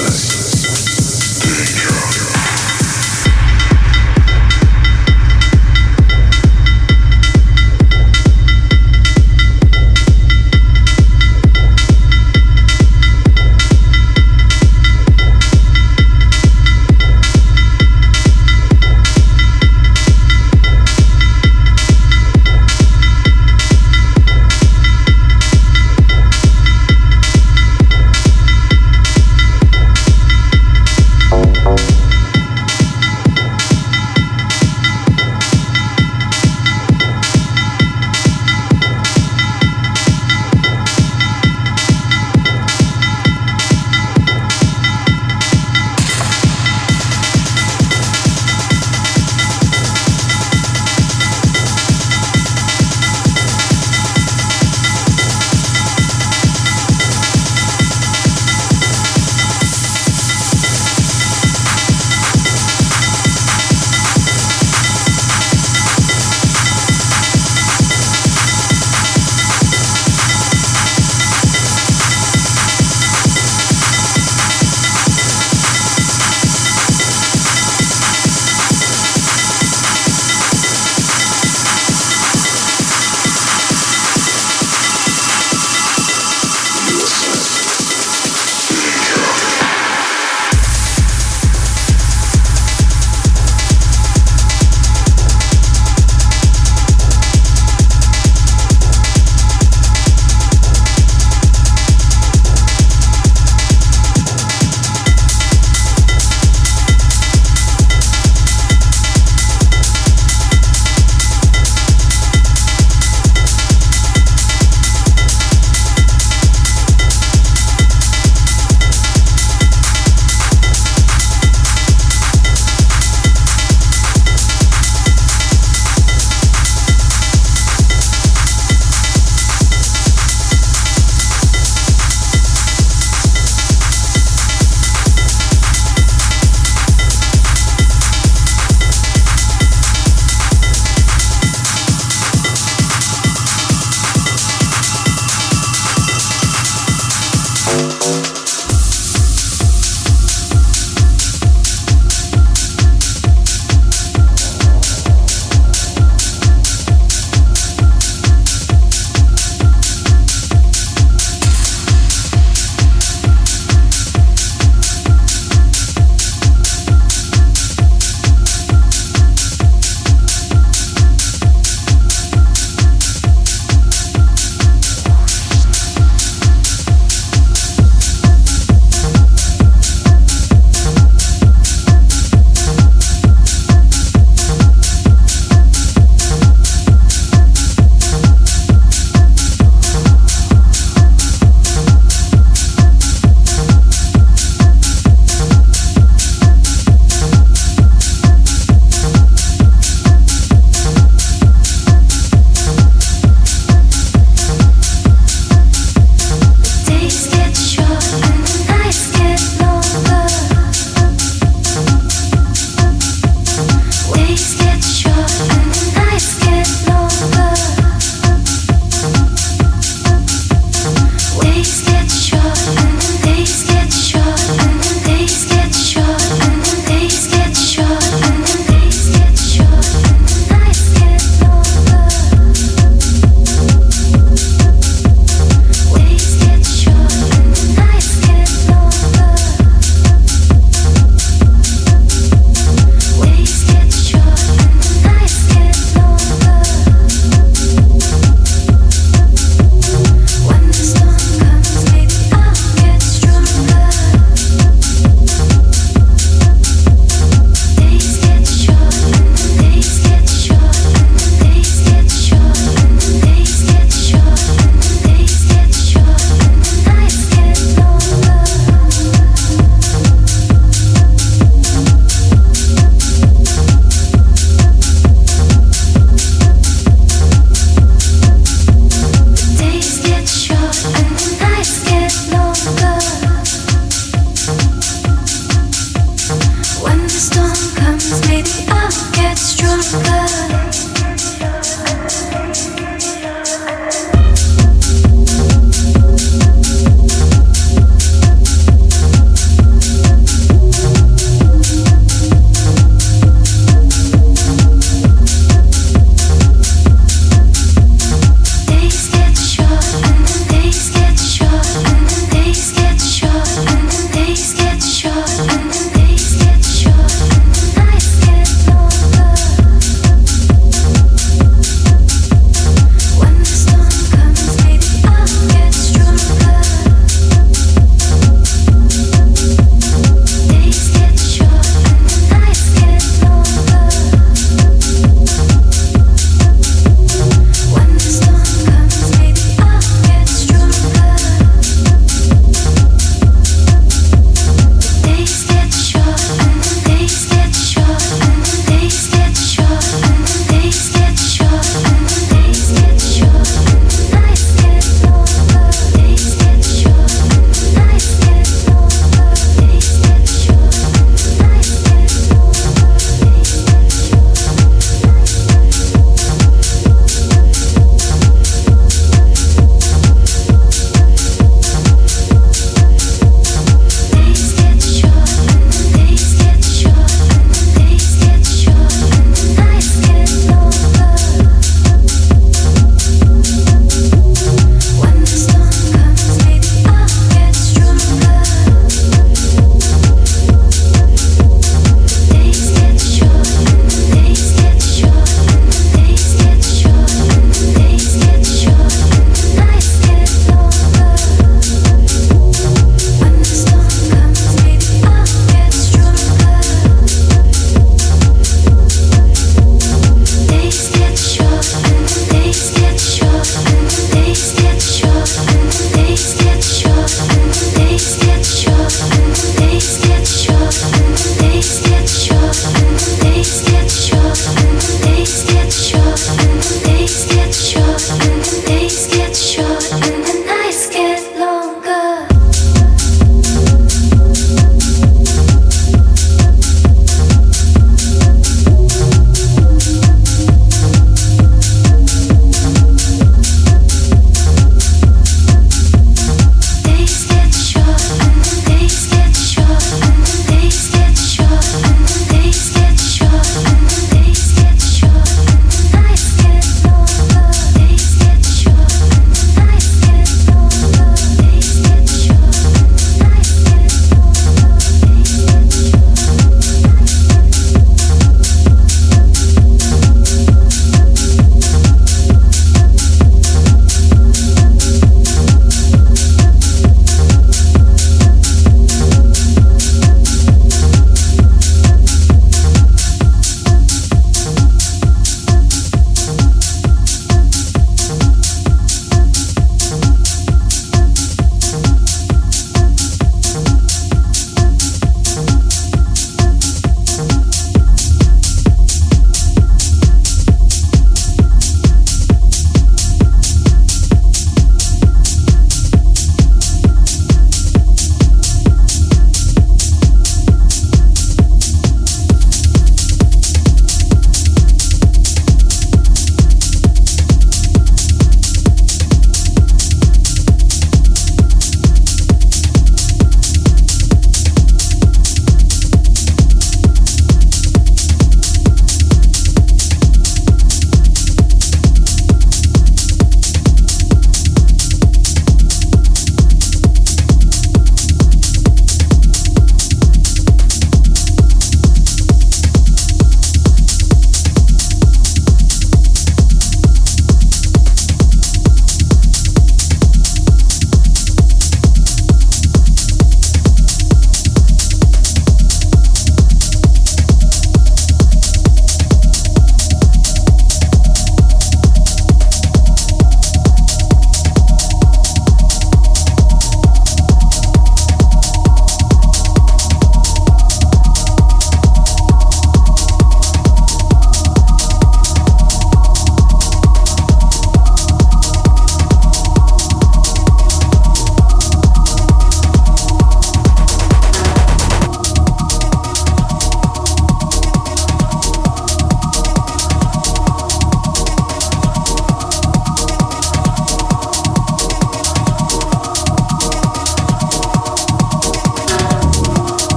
Saturday.